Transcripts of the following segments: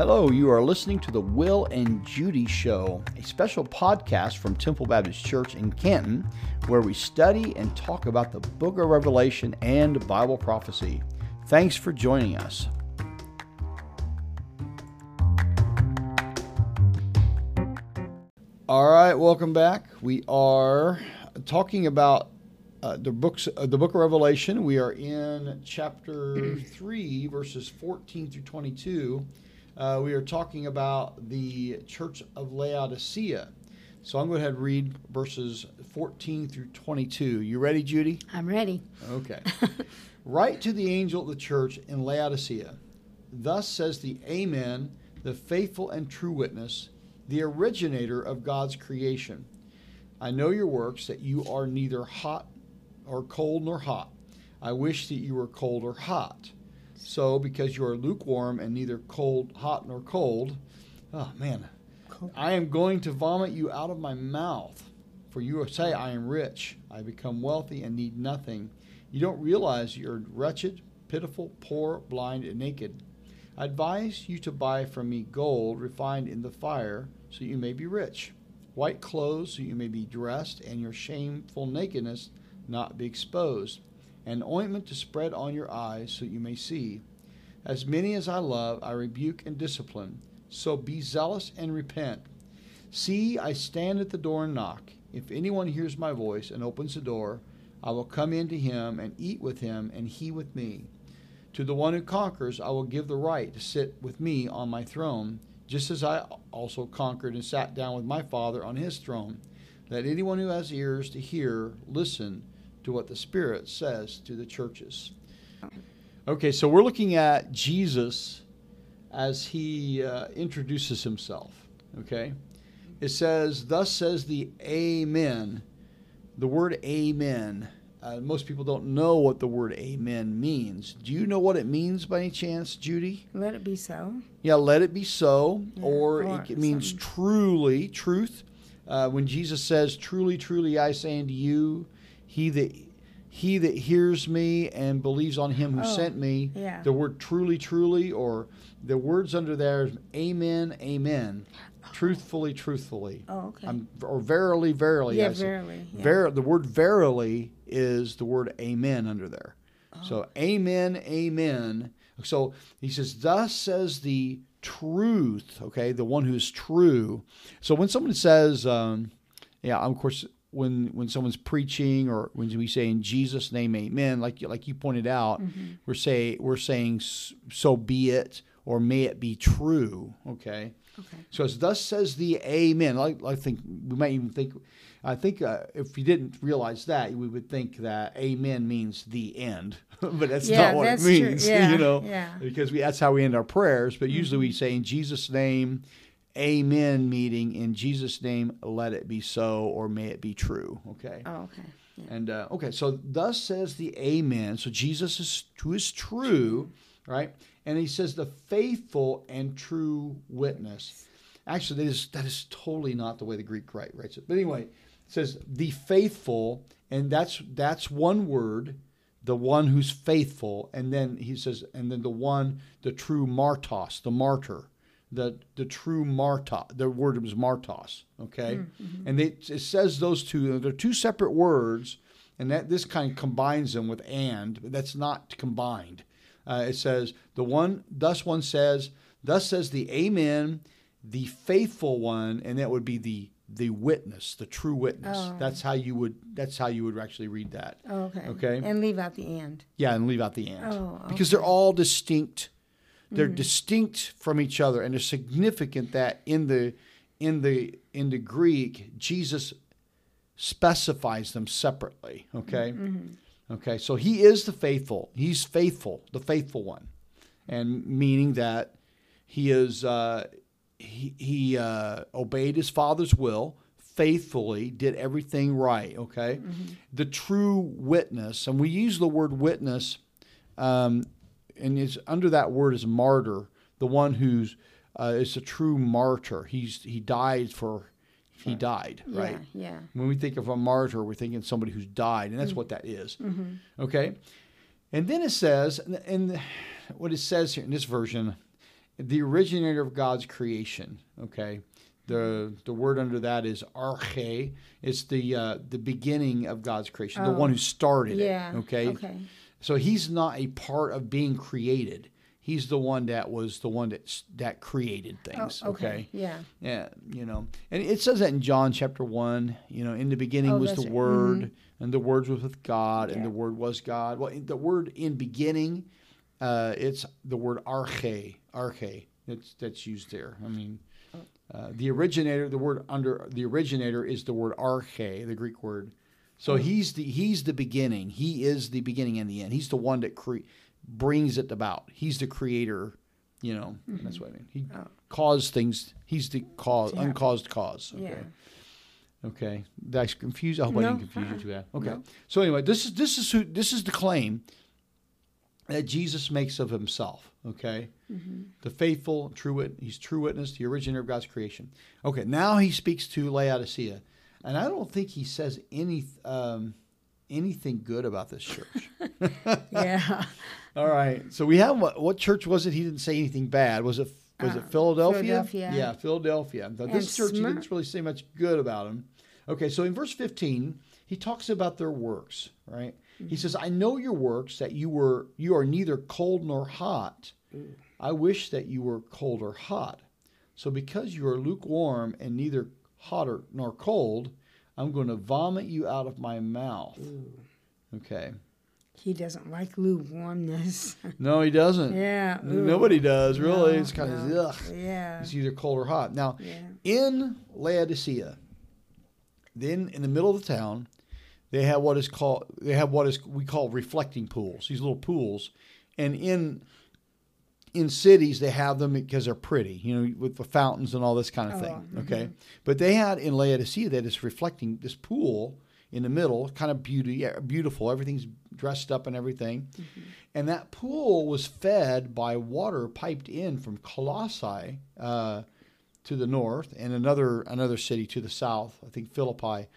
Hello, you are listening to the Will and Judy Show, a special podcast from Temple Baptist Church in Canton, where we study and talk about the book of Revelation and Bible prophecy. Thanks for joining us. All right, welcome back. We are talking about uh, the books, uh, the book of Revelation. We are in chapter three, verses fourteen through twenty-two. Uh, we are talking about the church of Laodicea. So I'm going to ahead read verses 14 through 22. You ready, Judy? I'm ready. Okay. Write to the angel of the church in Laodicea. Thus says the Amen, the faithful and true witness, the originator of God's creation. I know your works, that you are neither hot or cold nor hot. I wish that you were cold or hot. So, because you are lukewarm and neither cold, hot nor cold, oh man, Cold. I am going to vomit you out of my mouth. For you say, I am rich, I become wealthy and need nothing. You don't realize you're wretched, pitiful, poor, blind, and naked. I advise you to buy from me gold refined in the fire, so you may be rich, white clothes, so you may be dressed, and your shameful nakedness not be exposed, and ointment to spread on your eyes, so you may see. As many as I love, I rebuke and discipline. So be zealous and repent. See, I stand at the door and knock. If anyone hears my voice and opens the door, I will come in to him and eat with him, and he with me. To the one who conquers, I will give the right to sit with me on my throne, just as I also conquered and sat down with my Father on his throne. Let anyone who has ears to hear listen to what the Spirit says to the churches. Okay, so we're looking at Jesus as he uh, introduces himself. Okay, it says, "Thus says the Amen." The word Amen. Uh, most people don't know what the word Amen means. Do you know what it means by any chance, Judy? Let it be so. Yeah, let it be so, Yeah, or, or it, it means truly, truth. Uh, when Jesus says, "Truly, truly, I say unto you, he that he that hears me and believes on him who Oh, sent me," yeah. the word "truly, truly," or the words under there is "Amen, Amen," truthfully, truthfully, Oh, okay. I'm, or verily, verily. yeah, I verily. Yeah. Ver- the word verily is the word amen under there. Oh. So amen, amen. So he says, thus says the truth, okay, the one who's true. So when someone says, um, yeah, of course, when when someone's preaching or when we say in Jesus' name, amen, like you- like you pointed out, Mm-hmm. we're say we're saying so be it or may it be true, okay. Okay. So it's thus says the Amen. I, I think we might even think. I think uh, if you didn't realize that, we would think that Amen means the end, but that's Yeah, not what that's it means. Yeah, you know, yeah. Mm-hmm. because we, that's how we end our prayers. But usually we say in Jesus' name, Amen, meeting in Jesus' name, let it be so, or may it be true. Okay. Oh, okay. Yeah. And uh, okay, so thus says the Amen. So Jesus is who is true, right? And he says the faithful and true witness. Actually, that is that is totally not the way the Greek write, writes it. But anyway, it says the faithful, and that's that's one word, the one who's faithful, and then he says, and then the one, the true martos, the martyr, the the true marta. The word was martos. Okay, and they, it says those two. They're two separate words, and that this kind of combines them with and, but that's not combined. Uh, it says the one. Thus one says. Thus says the Amen, the faithful one, and that would be the the witness, the true witness. Oh. That's how you would. That's how you would actually read that. Oh, okay. Okay. And leave out the and. Yeah, and leave out the and. Oh, Because they're all distinct. They're Mm-hmm. distinct from each other, and it's significant that in the in the in the Greek, Jesus specifies them separately. Okay. Mm-hmm. Okay. So he is the faithful. He's faithful, the faithful one, and meaning that he is uh, he he uh, obeyed his father's will faithfully, did everything right. Okay. The true witness, and we use the word witness um, and it's under that word is martyr, the one who's uh, is a true martyr. He's he died for he died, right? Yeah. Yeah. When we think of a martyr, we're thinking somebody who's died, and that's what that is. Okay, and then it says, and what it says here in this version, the originator of God's creation. Okay, the the word under that is arche. It's the uh, the beginning of God's creation, the Oh. one who started Yeah. it. Okay, Okay. So he's not a part of being created. He's the one that was the one that that created Oh, things. okay. okay. Yeah. Yeah, you know, and it says that in John chapter one. You know, in the beginning Oh, was the. Word, and the Word was with God, and the Word was God. Well, the word in beginning, uh, it's the word arche, arche. That's that's used there. I mean, Oh. uh, the originator, the word under the originator is the word arche, the Greek word. So Oh. he's the he's the beginning. He is the beginning and the end. He's the one that cre- brings it about. He's the creator. You know, and that's what I mean. He Oh. caused things. He's the cause, Yeah. uncaused cause. Okay. Yeah. Okay. That's confused. I hope I didn't confuse you too bad. Okay. No. So anyway, this is this is who this is the claim that Jesus makes of himself. Okay. Mm-hmm. The faithful, true wit. He's true witness, the originator of God's creation. Okay. Now he speaks to Laodicea, and I don't think he says any um, anything good about this church. Yeah. All right. So we have what, what church was it? He didn't say anything bad. Was it was Uh, it Philadelphia? Philadelphia. Yeah, Philadelphia. But this church he didn't really say much good about him. Okay, so in verse 15, he talks about their works, right? Mm-hmm. He says, "I know your works that you were you are neither cold nor hot. Mm. I wish that you were cold or hot. So because you are lukewarm and neither hot or, nor cold, I'm going to vomit you out of my mouth." Okay. He doesn't like lukewarmness. No, he doesn't. yeah. ooh. Nobody does really. No, it's kind of ugh. Yeah. It's either cold or hot. Now, Yeah. in Laodicea, then in the middle of the town, they have what is called they have what is we call reflecting pools. These little pools, and in in cities they have them because they're pretty, you know, with the fountains and all this kind of Oh, thing. Okay, but they had in Laodicea that is reflecting this pool in the middle, kind of beauty, beautiful. Everything's dressed up and everything, and that pool was fed by water piped in from Colossae. Uh, to the north and another another city to the south, I think Philippi,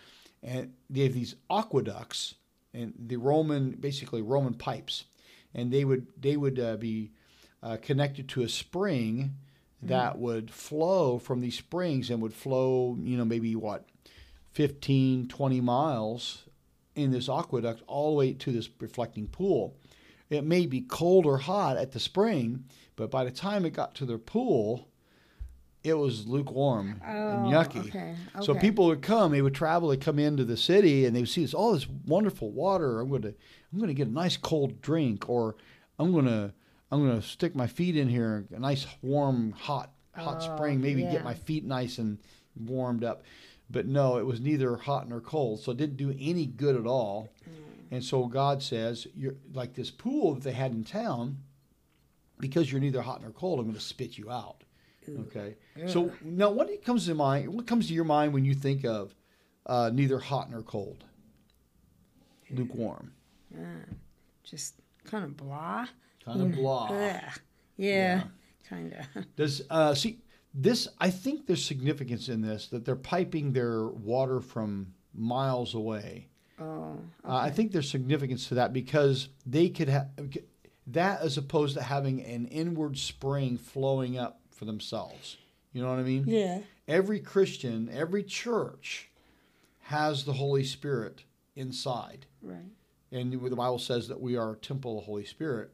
and they have these aqueducts and the Roman basically Roman pipes, and they would they would uh, be uh, connected to a spring that would flow from these springs and would flow you know maybe what 15 20 miles in this aqueduct all the way to this reflecting pool it may be cold or hot at the spring but by the time it got to their pool it was lukewarm and Oh, yucky. okay, So people would come, they would travel, they'd come into the city and they would see this, oh, this wonderful water. I'm gonna I'm gonna get a nice cold drink or I'm gonna I'm gonna stick my feet in here, a nice warm, hot, hot Oh, spring, maybe yeah. get my feet nice and warmed up. But no, it was neither hot nor cold, so it didn't do any good at all. Mm. And so God says, you're like this pool that they had in town, because you're neither hot nor cold, I'm going to spit you out. Okay. So now, what comes to mind? What comes to your mind when you think of uh, neither hot nor cold? Lukewarm, Yeah. Just kind of blah. Kind of blah. Ugh. Yeah. Kind of. Does uh, see this? I think there's significance in this that they're piping their water from miles away. Oh. Uh, I think there's significance to that because they could have that as opposed to having an inward spring flowing up for themselves. You know what I mean? Yeah. Every Christian, every church has the Holy Spirit inside. Right. And the Bible says that we are a temple of the Holy Spirit.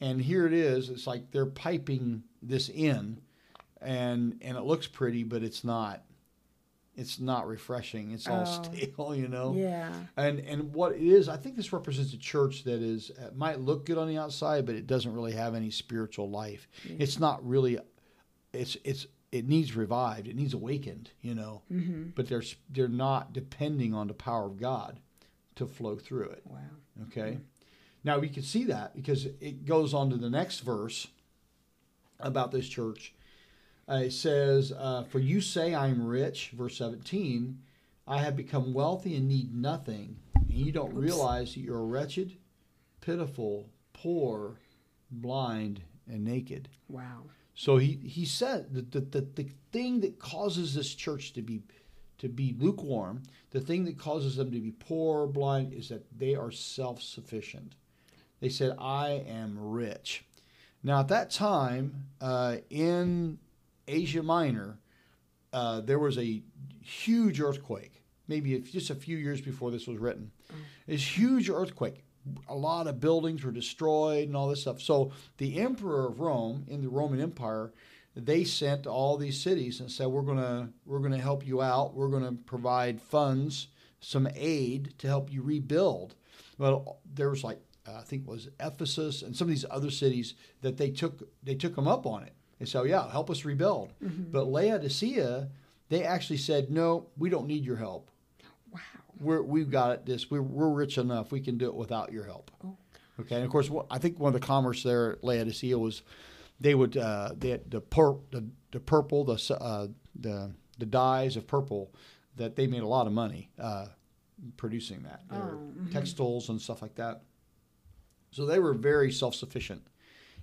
And here it is. It's like they're piping this in, and and it looks pretty, but it's not. It's not refreshing. It's all Oh. stale, you know. Yeah. And and what it is, I think this represents a church that is uh, might look good on the outside, but it doesn't really have any spiritual life. It's not really. It's it's it needs revived. It needs awakened. You know. Mm-hmm. But they're they're not depending on the power of God to flow through it. Wow. Okay. Now we can see that because it goes on to the next verse about this church. Uh, it says, uh, For you say I am rich, verse 17, I have become wealthy and need nothing. And you don't Oops. realize that you're wretched, pitiful, poor, blind, and naked. Wow. So he, he said that the, the, the thing that causes this church to be to be lukewarm, the thing that causes them to be poor, blind, is that they are self sufficient. They said, I am rich. Now, at that time, uh, in Asia Minor, uh, there was a huge earthquake, maybe if- just a few years before this was written. This huge earthquake. A lot of buildings were destroyed and all this stuff. So the emperor of Rome in the Roman Empire, they sent to all these cities and said, "We're gonna we're gonna help you out. We're gonna provide funds, some aid to help you rebuild." Well, there was like uh, I think it was Ephesus and some of these other cities that they took they took them up on it. They said, "Yeah, help us rebuild." But Laodicea, they actually said, "No, we don't need your help. Wow. We're we've got it. This we're we're rich enough. We can do it without your help." Oh, Okay, and of course, I think one of the commerce there at Laodicea was they would uh, they had the pur- the, the purple the uh, the the dyes of purple that they made a lot of money uh, producing that Oh, mhm. textiles and stuff like that. So they were very self sufficient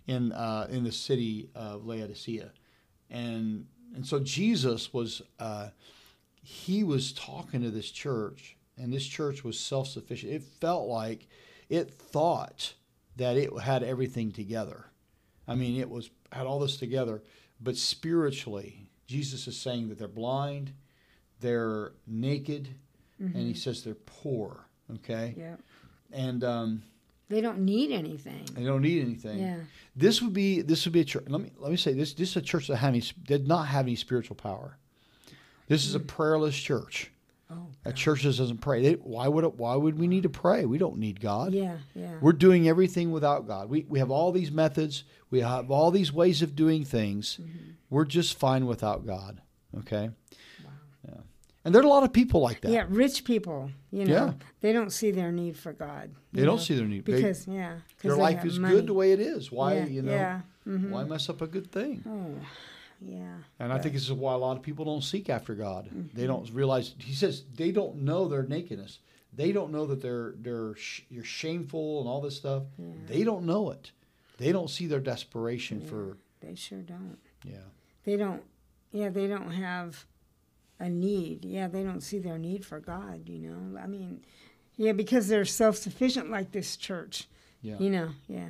in uh, in the city of Laodicea, and and so Jesus was uh, he was talking to this church, and this church was self sufficient. It felt like it thought that it had everything together. I mean, it was had all this together, but spiritually, Jesus is saying that they're blind, they're naked, and he says they're poor. Okay, Yeah. and um, They don't need anything. they don't need anything. Yeah. This would be this would be a church. Let me let me say this. This is a church that had any, did not have any spiritual power. This is a prayerless church. Oh. A church that doesn't pray. They, why would it, why would we need to pray? We don't need God. Yeah. Yeah. We're doing everything without God. We we have all these methods. We have all these ways of doing things. Mm-hmm. We're just fine without God. Okay. And there are a lot of people like that. Yeah, rich people, you know, Yeah. they don't see their need for God. They you don't see their need. because They- because yeah, their life is money. good the way it is. Why yeah, you know? Yeah. mhm. Why mess up a good thing? Oh, yeah. And I think this is why a lot of people don't seek after God. Mm-hmm. They don't realize. He says they don't know their nakedness. They don't know that they're they're sh- you're shameful and all this stuff. They don't know it. They don't see their desperation for They sure don't. yeah. They don't. Yeah, they don't have a need. Yeah, they don't see their need for God. You know, I mean, yeah, because they're self-sufficient like this church. Yeah. You know. Yeah.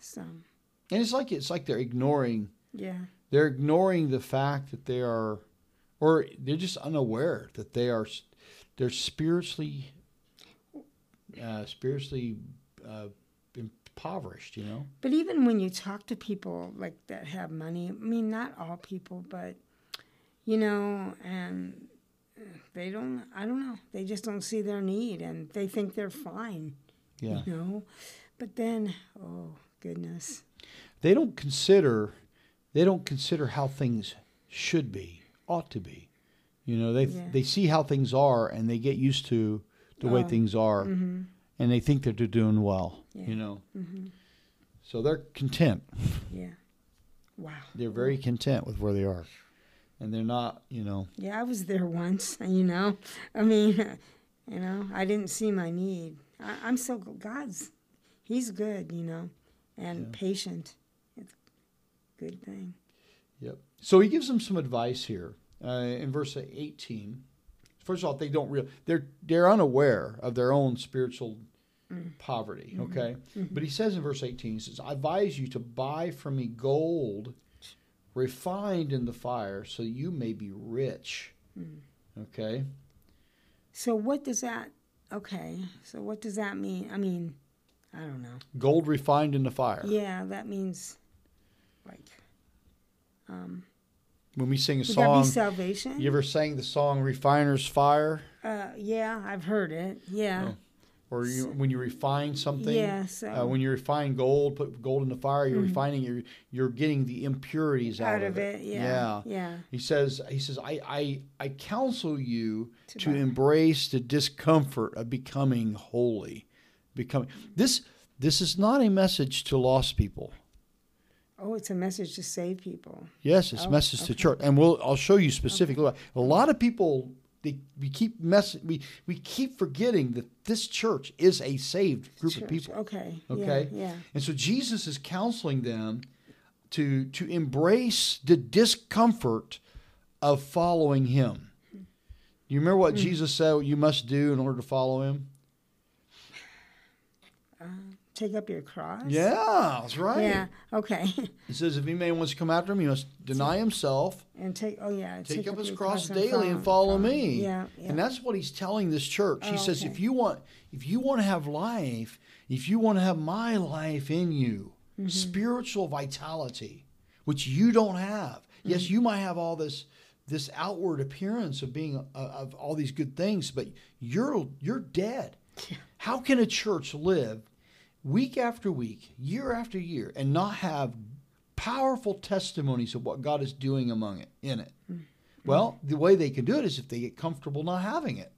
So. And it's like it's like they're ignoring Yeah. they're ignoring the fact that they are or they're just unaware that they are they're spiritually uh, spiritually uh, impoverished, you know. But even when you talk to people like that have money, I mean, not all people, but you know, and they don't. I don't know. They just don't see their need, and they think they're fine. Yeah. You know, but then, oh goodness, they don't consider they don't consider how things should be ought to be you know they Yeah. they see how things are and they get used to the way Oh. things are hmm and they think that they're doing well Yeah. you know hmm so they're content yeah, wow. they're very content with where they are and they're not you know Yeah, I was there once. You know, I mean, you know, I didn't see my need. I, I'm so God's. He's good, you know, and Yeah. patient. It's a good thing. Yep. So he gives them some advice here uh, in verse 18. First of all, they don't real they're they're unaware of their own spiritual mm. poverty. Mm-hmm. Okay, mm-hmm. but he says in verse 18, he says, "I advise you to buy from me gold refined in the fire, so you may be rich." Okay. So what does that? Okay, so what does that mean? I mean, I don't know. Gold refined in the fire. Yeah, that means like. Um, When we sing a would that song, be salvation? you ever sang the song "Refiner's Fire"? uh, yeah, I've heard it. Yeah. Oh, Or you, when you refine something? Yeah. So Uh, when you refine gold, put gold in the fire, you're refining. You're, you're getting the impurities out, Mm-hmm. out of it, yeah, yeah. He says, he says, I, I, I counsel you To to embrace the discomfort of becoming holy. Becoming this, this is not a message to lost people. Oh, it's a message to save people. Yes, it's a Oh, message to church, and we'll I'll show you specifically. A lot of people they, we keep mess we we keep forgetting that this church is a saved group of people. Okay. Okay? Yeah. yeah. And so Jesus is counseling them to to embrace the discomfort of following him. Do you remember what Hmm. Jesus said you must do in order to follow him? Take up your cross. Yeah, that's right. Yeah. Okay. He says, if any man wants to come after him, he must deny himself, and take. Oh yeah. take, up his your cross and daily, and follow me. Yeah. Yeah. And that's what he's telling this church. He Oh, says, okay. if you want, if you want to have life, if you want to have my life in you, Mm-hmm. spiritual vitality, which you don't have. Mm-hmm. Yes, you might have all this this outward appearance of being uh, of all these good things, but you're you're dead. How can a church live week after week, year after year, and not have powerful testimonies of what God is doing among it in it? Mm-hmm. Well, the way they can do it is if they get comfortable not having it.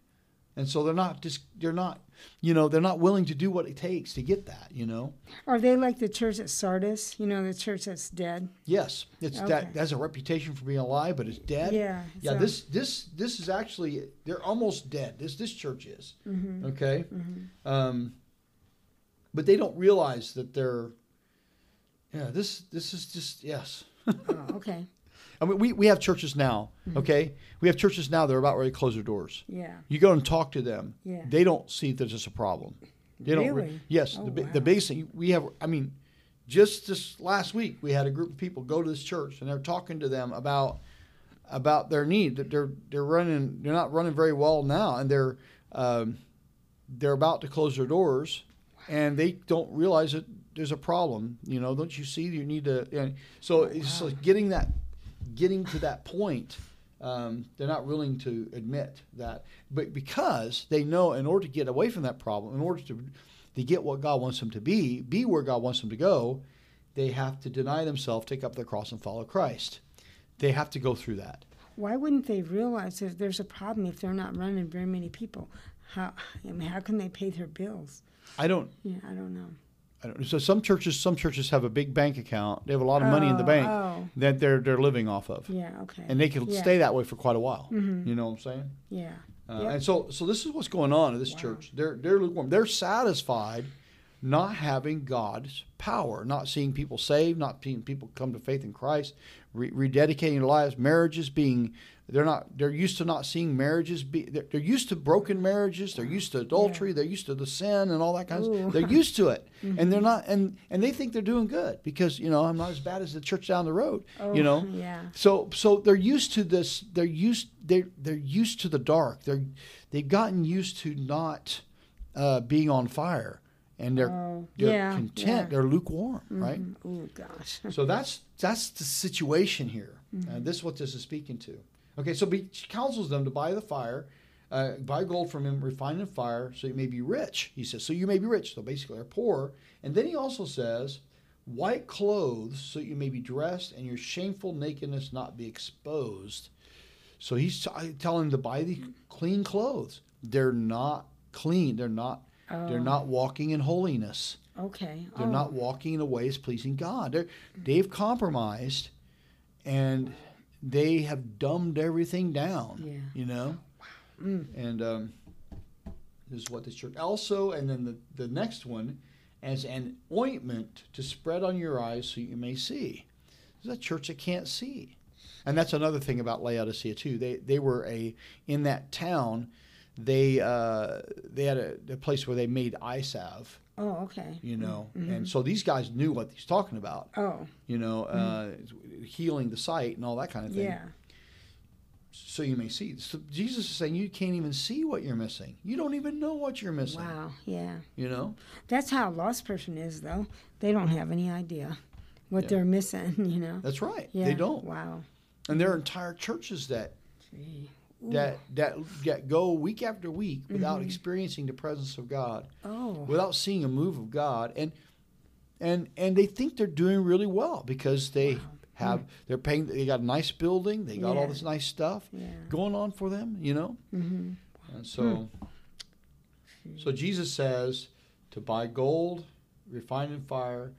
And so they're not just they're not you know, they're not willing to do what it takes to get that, you know. Are they like the church at Sardis? You know, the church that's dead. Yes, it's Okay. that has a reputation for being alive, but it's dead. Yeah, yeah. so- This this this is actually they're almost dead. This this church is Mm-hmm. okay, um, but they don't realize that they're. Yeah, this this is just yes. oh, okay. I mean, we, we have churches now. Mm-hmm. Okay, we have churches now. They're about ready to close their doors. Yeah. You go and talk to them. Yeah. They don't see that there's a problem. They don't. re- Really? yes. Oh, the, wow. the biggest thing we have. I mean, just this last week we had a group of people go to this church and they're talking to them about about their need. That they're they're running. They're not running very well now, and they're um, they're about to close their doors, and they don't realize that there's a problem. You know, don't you see? You need to. And so it's just like getting that, getting to that point. Um, they're not willing to admit that, but because they know, in order to get away from that problem, in order to to get what God wants them to be, be where God wants them to go, they have to deny themselves, take up the cross, and follow Christ. They have to go through that. Why wouldn't they realize if there's a problem if they're not running very many people? How I mean, how can they pay their bills? I don't. Yeah, I don't know. I don't so some churches, some churches have a big bank account. They have a lot of money in the Oh, bank oh. that they're they're living off of, Yeah. Okay. and they can Yeah. stay that way for quite a while. Mhm. You know what I'm saying? Yeah. Uh, Yep. And so, so this is what's going on in this Wow. church. They're they're lukewarm. They're satisfied not having God's power, not seeing people saved, not seeing people come to faith in Christ, re- rededicating their lives, marriages being. They're not. They're used to not seeing marriages be. They're, they're used to broken marriages. They're used to adultery. They're used to the sin and all that kind of. Stuff. They're used to it, and they're not. And and they think they're doing good because you know I'm not as bad as the church down the road. Oh, you know. Yeah. So so they're used to this. They're used they're they're used to the dark. They're they've gotten used to not uh, being on fire, and they're Oh, they're yeah, content. yeah. They're lukewarm, right? Oh gosh. So that's that's the situation here. Mm-hmm. Uh, this is what this is speaking to. Okay, so he counsels them to buy the fire, uh, buy gold from him, refine in fire, so you may be rich. He says, so you may be rich. So basically, they're poor. And then he also says, white clothes, so you may be dressed, and your shameful nakedness not be exposed. So he's t- telling them to buy the clean clothes. They're not clean. They're not. They're Oh. not walking in holiness. Okay. They're oh. not walking in the ways pleasing God. They're, they've compromised, and they have dumbed everything down. Yeah. You know, Mm. and um, this is what this church also, and then the the next one, as an ointment to spread on your eyes so you may see. This is a church that can't see, and that's another thing about Laodicea too. They they were a in that town. They uh, they had a, a place where they made eye salve, Oh, okay. you know, Mhm. and so these guys knew what he's talking about, Oh, you know, uh, healing the sight and all that kind of thing. yeah. So you may see. So Jesus is saying you can't even see what you're missing. You don't even know what you're missing. Wow. Yeah. You know. That's how a lost person is, though. They don't have any idea what Yeah. they're missing. You know. That's right. Yeah. They don't. Wow. And there are entire churches that Gee. That that that go week after week without Mhm. experiencing the presence of God, Oh. without seeing a move of God, and and and they think they're doing really well because they Wow. have they're paying. They got a nice building. They got all this nice stuff Yeah. going on for them. You know. Mm-hmm. And so, so Jesus says to buy gold refined in fire,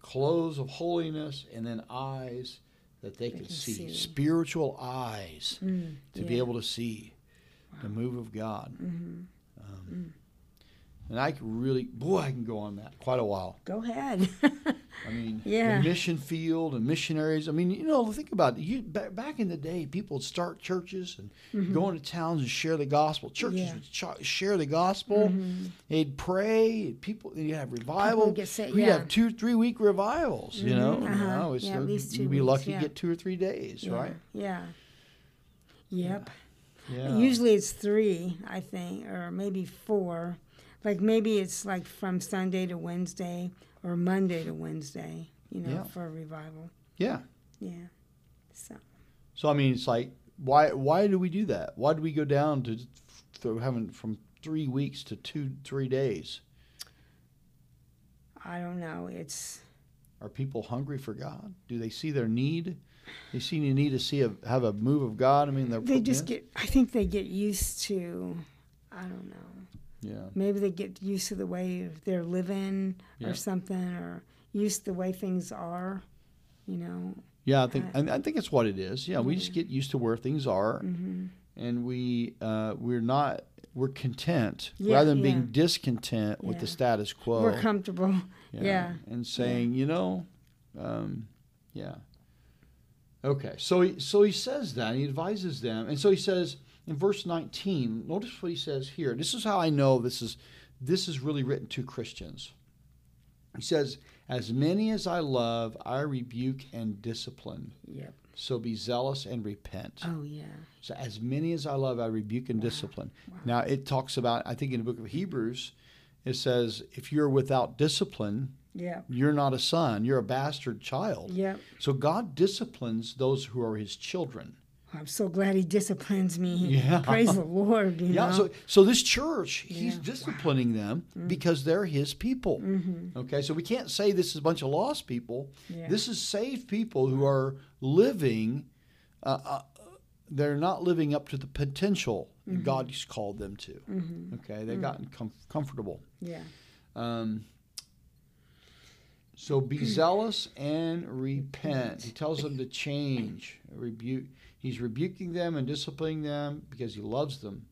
clothes of holiness, and then eyes that they, can, see. see. spiritual eyes Mm, to be able to see the move of God. hmm Um, And I can really, boy, I can go on that quite a while. Go ahead. I mean, Yeah. the mission field and missionaries. I mean, you know, think about it. You, back, back in the day, people would start churches and go into towns and share the gospel. Churches Mm-hmm. Yeah. would ch- share the gospel. They'd pray. People, you'd have revival. saved, We'd yeah. have two, three week revivals. You know, uh-huh. Now it's Yeah, at least two you'd be weeks, lucky yeah. to get two or three days, right? Yeah. Yep. Yeah. Usually it's three, I think, or maybe four. Like maybe it's like from Sunday to Wednesday or Monday to Wednesday, you know, Yeah. for a revival. yeah. Yeah. So So I mean, it's like why why do we do that? Why do we go down to, to having from three weeks to two three days? I don't know. It's Are people hungry for God? Do they see their need? They see the need to see a have a move of God. I mean, they're they just get. I think they get used to. I don't know. Yeah Maybe they get used to the way they're living Yeah. or something, or used to the way things are. You know. yeah. I think and I think it's what it is. Yeah, we just get used to where things are, Mm-hmm. and we uh, we're not we're content Yeah, rather than yeah. being discontent with the status quo. We're comfortable. yeah. and saying, you know, um, yeah. Okay, so he so he says that he advises them, and so he says in verse nineteen. Notice what he says here. This is how I know this is this is really written to Christians. He says, "As many as I love, I rebuke and discipline. Yep. So be zealous and repent." Oh yeah. So as many as I love, I rebuke and discipline. Now it talks about, I think in the book of Hebrews, it says, if you're without discipline, Yep. you're not a son, you're a bastard child. Yep. So God disciplines those who are his children. I'm so glad he disciplines me. Yeah. Praise the Lord. You Yeah, know. so so this church, he's Yeah. Mm-hmm. disciplining them because they're his people. Okay, so we can't say this is a bunch of lost people. Yeah. This is saved people who are living. Uh, uh, they're not living up to the potential Mm-hmm. God's called them to. Okay, they've gotten com- comfortable. yeah. Um, so be zealous and repent. He tells them to change, rebuke. He's rebuking them and disciplining them because he loves them.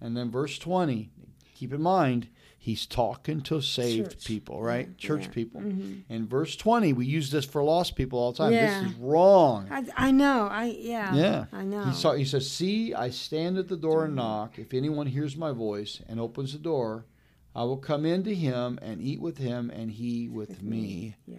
And then verse 20, keep in mind, he's talking to saved Church. people, right? Yeah, Church yeah. people. Mhm. And verse 20, we use this for lost people all the time. Yeah. This is wrong. I, I know. I yeah. Yeah. I know. He, saw, he says, See, I stand at the door and knock. If anyone hears my voice and opens the door, I will come in to him and eat with him and he with, me. Yeah.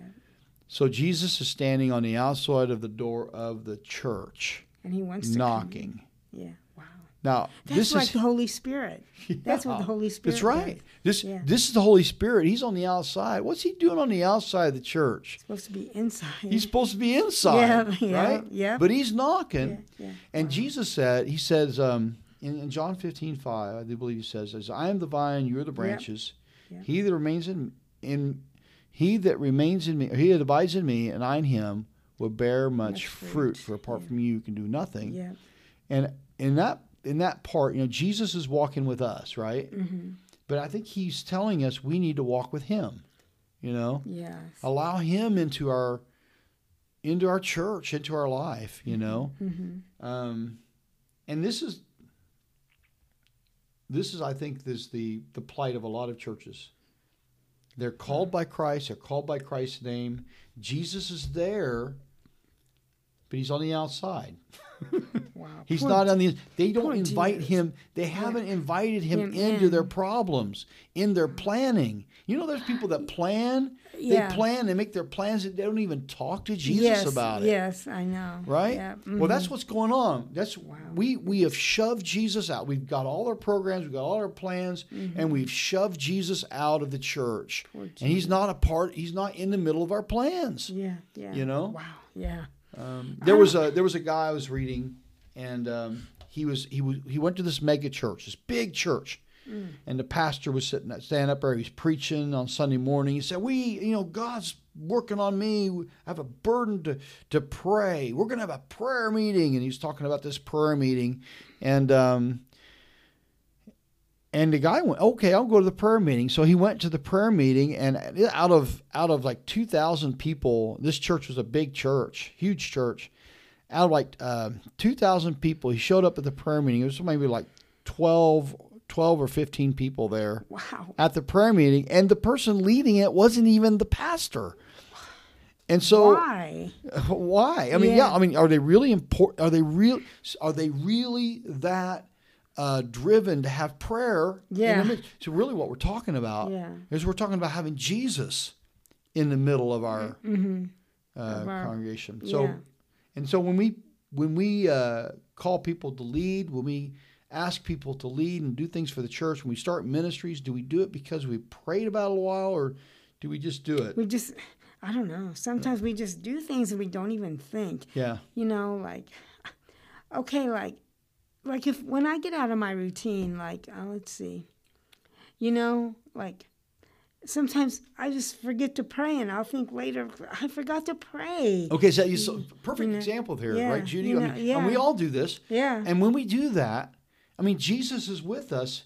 So Jesus is standing on the outside of the door of the church, And he wants to come in. knocking. Yeah. Wow. Now, That's this like is the Holy Spirit. That's what the Holy Spirit. That's right. does. This Yeah. this is the Holy Spirit. He's on the outside. What's he doing on the outside of the church? It's supposed to be inside. He's supposed to be inside, Yeah, yeah, right? yeah. But he's knocking. Yeah, yeah. And Jesus said, He says um, in, in John 15, 5, I do believe He says, "As I am the vine, you are the branches. He that remains in, in He that remains in me, or he that abides in me, and I in him, will bear much, Much fruit. fruit, For apart yeah. from you, you can do nothing. Yeah. And in that in that part, you know, Jesus is walking with us, right? Mm-hmm. But I think He's telling us we need to walk with Him. You know, Yes. allow Him into our into our church, into our life. You know. Mm-hmm. Um, and this is this is I think this the the plight of a lot of churches. They're called by Christ, they're called by Christ's name. Jesus is there, but he's on the outside. Wow. He's not on the they don't invite him. They haven't invited him, into in. their problems, in their planning. You know there's people that plan, Yeah. they plan, they make their plans that they don't even talk to Jesus yes, about it Yes, I know. right? Yeah. Well, that's mhm. what's going on. That's Wow. we we have shoved Jesus out. We've got all our programs, we've got all our plans, and we've shoved Jesus out of the church. Mm-hmm. And he's not a part. He's not in the middle of our plans. Yeah. Yeah. You know? Wow. Yeah. Um, there was a there was a guy I was reading, and um, he was he was he went to this mega church, this big church. And the pastor was sitting, standing up there. He was preaching on Sunday morning. He said, "We, you know, God's working on me. I have a burden to to pray. We're going to have a prayer meeting." And he's talking about this prayer meeting, and um, and the guy went, "Okay, I'll go to the prayer meeting." So he went to the prayer meeting, and out of out of like two thousand people, this church was a big church, huge church. Out of like uh, two thousand people, he showed up at the prayer meeting. It was maybe like 12, 12 or fifteen people there Wow. at the prayer meeting, and the person leading it wasn't even the pastor. And so why? why? I mean, yeah. Yeah. I mean, are they really important? Are they real? Are they really that uh, driven to have prayer? Yeah. So really, what we're talking about Yeah. is we're talking about having Jesus in the middle of our, Mm-hmm. uh, Of our- congregation. So, yeah. and so when we when we uh, call people to lead, when we ask people to lead and do things for the church, when we start ministries, do we do it because we prayed about it a while, or do we just do it? We just, I don't know. Sometimes we just do things and we don't even think. Yeah. You know, like, okay, like, like if when I get out of my routine, like, uh, let's see, you know, like, sometimes I just forget to pray and I'll think later, I forgot to pray. Okay, so you so perfect You know, example here, yeah, right, Judy? you I know, mean, and we all do this. Yeah. And when we do that, I mean, Jesus is with us,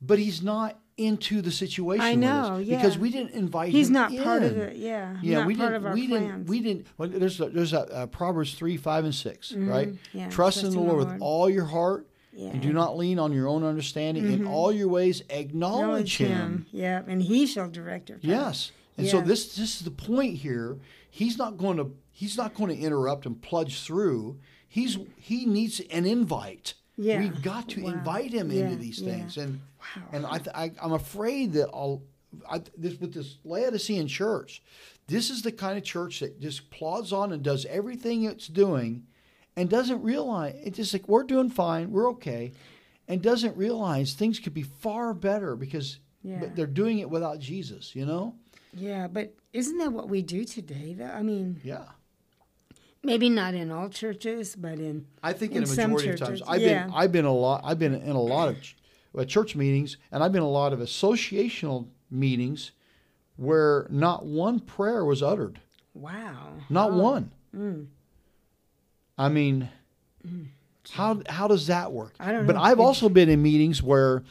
but he's not into the situation. I know, us because we didn't invite He's him. not part of it. Yeah. Yeah, not we part didn't. we plans. didn't. We didn't. Well, there's a, there's a, uh Proverbs three, five, and 6 right? Mm-hmm. yeah, trust, in the Lord, with all your heart, yeah. and do not lean on your own understanding. In all your ways, acknowledge, Acknowledge him. Yeah, and he shall direct your path. Yes. And so this this is the point here. He's not going to he's not going to interrupt and plunge through. He's he needs an invite. Yeah. We've got to Wow. invite him Yeah, into these yeah. things. And Wow. and I, th- I I'm afraid that I'll I, this with this Laodicean church, this is the kind of church that just plods on and does everything it's doing, and doesn't realize it's just like we're doing fine, we're okay, and doesn't realize things could be far better because Yeah. but they're doing it without Jesus. You know? Yeah, but isn't that what we do today? though? I mean, Yeah. maybe not in all churches, but in I think in, In a majority of times, churches, I've yeah. been I've been a lot I've been in a lot of ch- uh, church meetings, and I've been in a lot of associational meetings where not one prayer was uttered, wow. not Oh, one. mm. I mean, how how does that work? I don't But know. I've also been in meetings where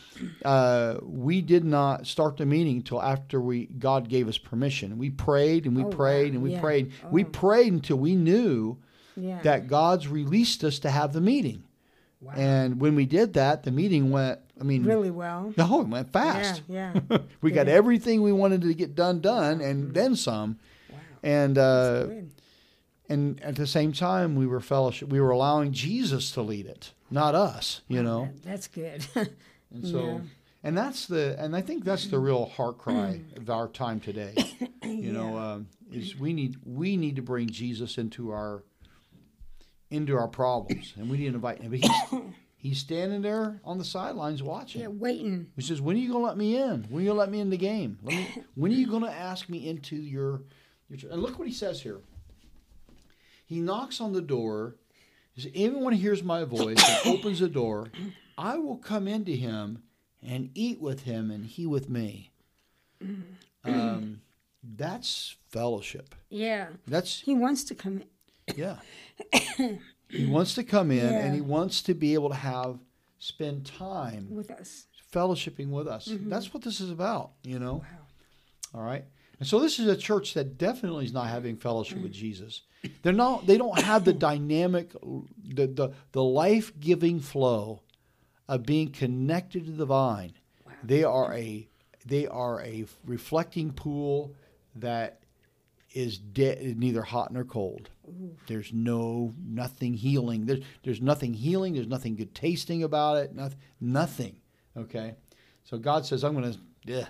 uh, we did not start the meeting until after we God gave us permission. We prayed and we Oh, prayed wow. and we Yeah. prayed. We Oh. prayed until we knew Yeah. that God's released us to have the meeting. wow. And when we did that, the meeting went. I mean, really well. no, it went fast. Yeah, yeah. we got everything we wanted to get done done, and then some. Wow. And uh, and at the same time, we were fellowship. We were allowing Jesus to lead it, not us. You know. That's good. And so, Yeah. and that's the, and I think that's the real heart cry of our time today. You know, um, is we need we need to bring Jesus into our into our problems, and we need to invite him. But he's he's standing there on the sidelines watching. yeah, waiting. He says, "When are you going to let me in? When are you going to let me in the game? Let me, when are you going to ask me into your your?" church?" And look what he says here. He knocks on the door. He says, "Anyone hears my voice and opens the door, I will come into him and eat with him, and he with me." Um, that's fellowship. Yeah. That's He wants to come in. yeah. he wants to come in, and he wants to be able to have spend time with us. fellowshipping with us. Mm-hmm. That's what this is about, you know. Wow. All right. And so this is a church that definitely is not having fellowship with mm. Jesus. They're not they don't have the dynamic the the, the life-giving flow of being connected to the vine. Wow. They are a they are a reflecting pool that is de- neither hot nor cold. There's no nothing healing. There's there's nothing healing. There's nothing good tasting about it. Nothing. Nothing. Okay. So God says, I'm going to yeah,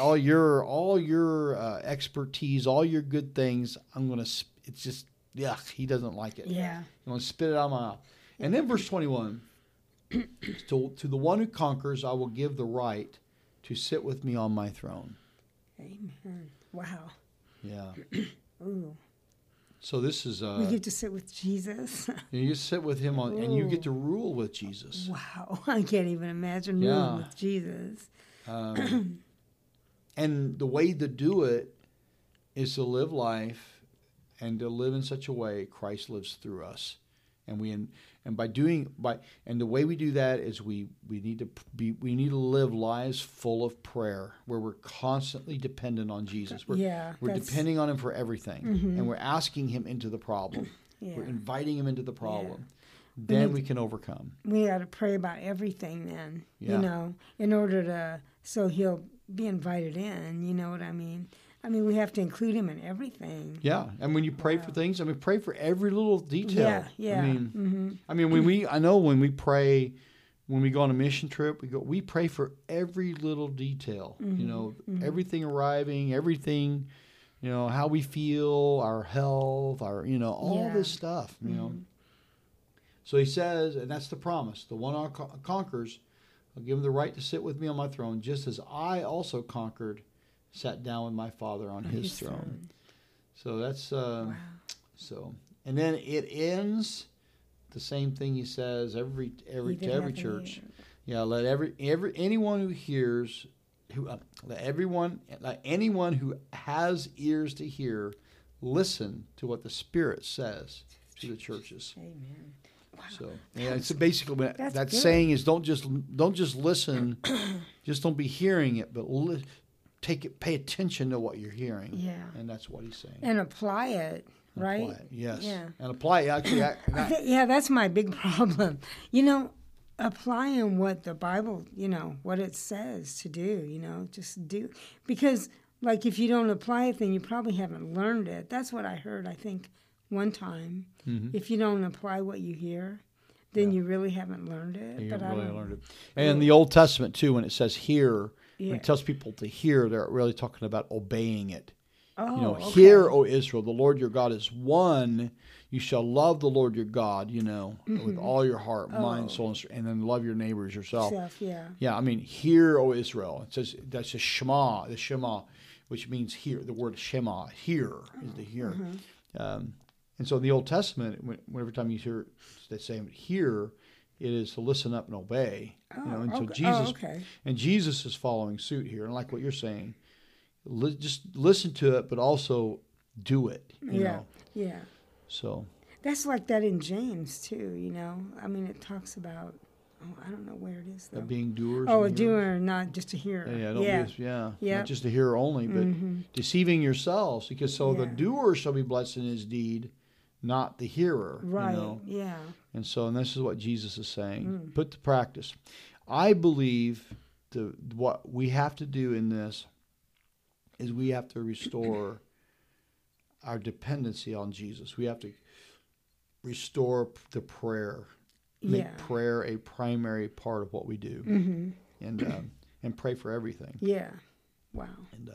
all your all your uh, expertise, all your good things. I'm going to. It's just yeah. He doesn't like it. Yeah. I'm going to spit it out of my mouth. And then verse 21. to, to the one who conquers, I will give the right to sit with me on my throne. Amen. Wow. Yeah. Ooh. So this is uh, we get to sit with Jesus. you sit with him on, and you get to rule with Jesus. wow. I can't even imagine Yeah. with Jesus. Um, and the way to do it is to live life and to live in such a way Christ lives through us. And we and by doing by and the way we do that is we we need to be we need to live lives full of prayer where we're constantly dependent on Jesus. We're, Yeah, we're depending on him for everything mm-hmm. and we're asking him into the problem. Yeah. We're inviting him into the problem. Then need- we can overcome. we got to pray about everything then Yeah. you know in order to so he'll be invited in you know what i mean I mean, we have to include him in everything. Yeah, and when you pray for things, I mean, pray for every little detail. Yeah, yeah. I mean, hmm I mean, when we, I know when we pray, when we go on a mission trip, we go, we pray for every little detail. Mm-hmm. You know, everything arriving, everything, you know, how we feel, our health, our, you know, all Yeah. this stuff. You know. So he says, and that's the promise: the one who conquers, I'll give him the right to sit with me on my throne, just as I also conquered, sat down with my Father on, his, his throne. throne. So that's. Uh, Wow. so, and then it ends the same thing he says every every to every church. ear. Yeah, let every every anyone who hears, who uh, let everyone let anyone who has ears to hear, listen to what the Spirit says to the churches. Amen. Wow. So yeah, it's basically what that good. saying is don't just don't just listen, just don't be hearing it, but li- take it, pay attention to what you're hearing. Yeah. and that's what he's saying. And apply it, And right? apply it, Yes. Yeah. And apply it. Actually, I, I yeah, that's my big problem. You know, applying what the Bible, you know, what it says to do, you know, just do. Because, like, if you don't apply it, then you probably haven't learned it. That's what I heard, I think, one time. Mhm. If you don't apply what you hear, then Yeah. you really haven't learned it. You but I really don't, learned it. And in the Old Testament too, when it says hear, when Yeah. it tells people to hear, they're really talking about obeying it. Oh, you know, okay. hear, O Israel, the Lord your God is one. You shall love the Lord your God, you know, with all your heart, mind, Oh. soul, and strength, and then love your neighbors yourself. Self, yeah. Yeah, I mean, hear, O Israel. It says that's a Shema, the Shema, which means hear. The word Shema, hear, is the hear. Mm-hmm. Um, and so in the Old Testament, whenever time you hear they say hear, it is to listen up and obey. Oh, you know, and so. Jesus oh, okay. and Jesus is following suit here, and like what you're saying, li- just listen to it, but also do it. You Yeah. know, Yeah. so That's like that in James, too, you know? I mean, it talks about, oh, I don't know where it is, though. being doers. Oh, a hearers. doer, not just a hearer. Yeah, yeah, don't yeah. be yeah, Yep. not just a hearer only, but Mhm. deceiving yourselves, because so the doer shall be blessed in his deed, not the hearer. Right. You know? Yeah. And so, and this is what Jesus is saying: Mm. put to practice. I believe the what we have to do in this is we have to restore our dependency on Jesus. We have to restore the prayer, make Yeah. prayer a primary part of what we do, hmm and um, and pray for everything. Yeah. Wow. And uh,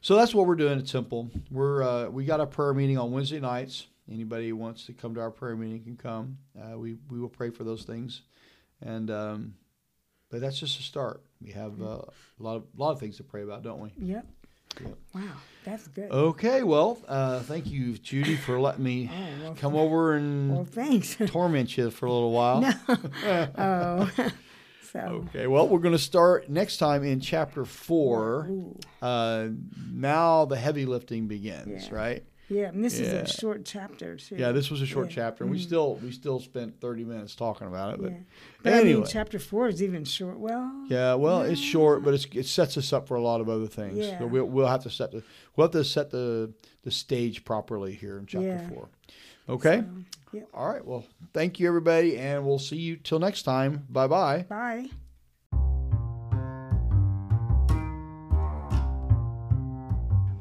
so that's what we're doing. at Temple. We're uh, we got a prayer meeting on Wednesday nights. Anybody who wants to come to our prayer meeting can come. Uh, we we will pray for those things, and um, but that's just a start. We have uh, a lot of lot of things to pray about, don't we? Yep. Yep. Wow. That's good. Okay. Well, uh, thank you, Judy, for letting me Oh, well, come over well, and thanks. torment you for a little while. no. oh. so. Okay. Well, we're going to start next time in chapter four. Uh, now the heavy lifting begins, Yeah. right? Yeah, and this is a short chapter too. Yeah, this was a short Yeah. chapter, and we Mhm. still we still spent thirty minutes talking about it. But yeah. But I mean, chapter four is even short. Well. yeah, well, it's short, but it's, it sets us up for a lot of other things. Yeah. So we'll we'll have to set the we'll have to set the the stage properly here in chapter Yeah. four. Okay. So, yep. All right. Well, thank you everybody, and we'll see you till next time. Bye bye bye.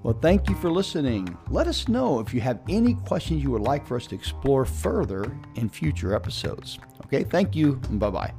Well, thank you for listening. Let us know if you have any questions you would like for us to explore further in future episodes. Okay. Thank you. and Bye bye.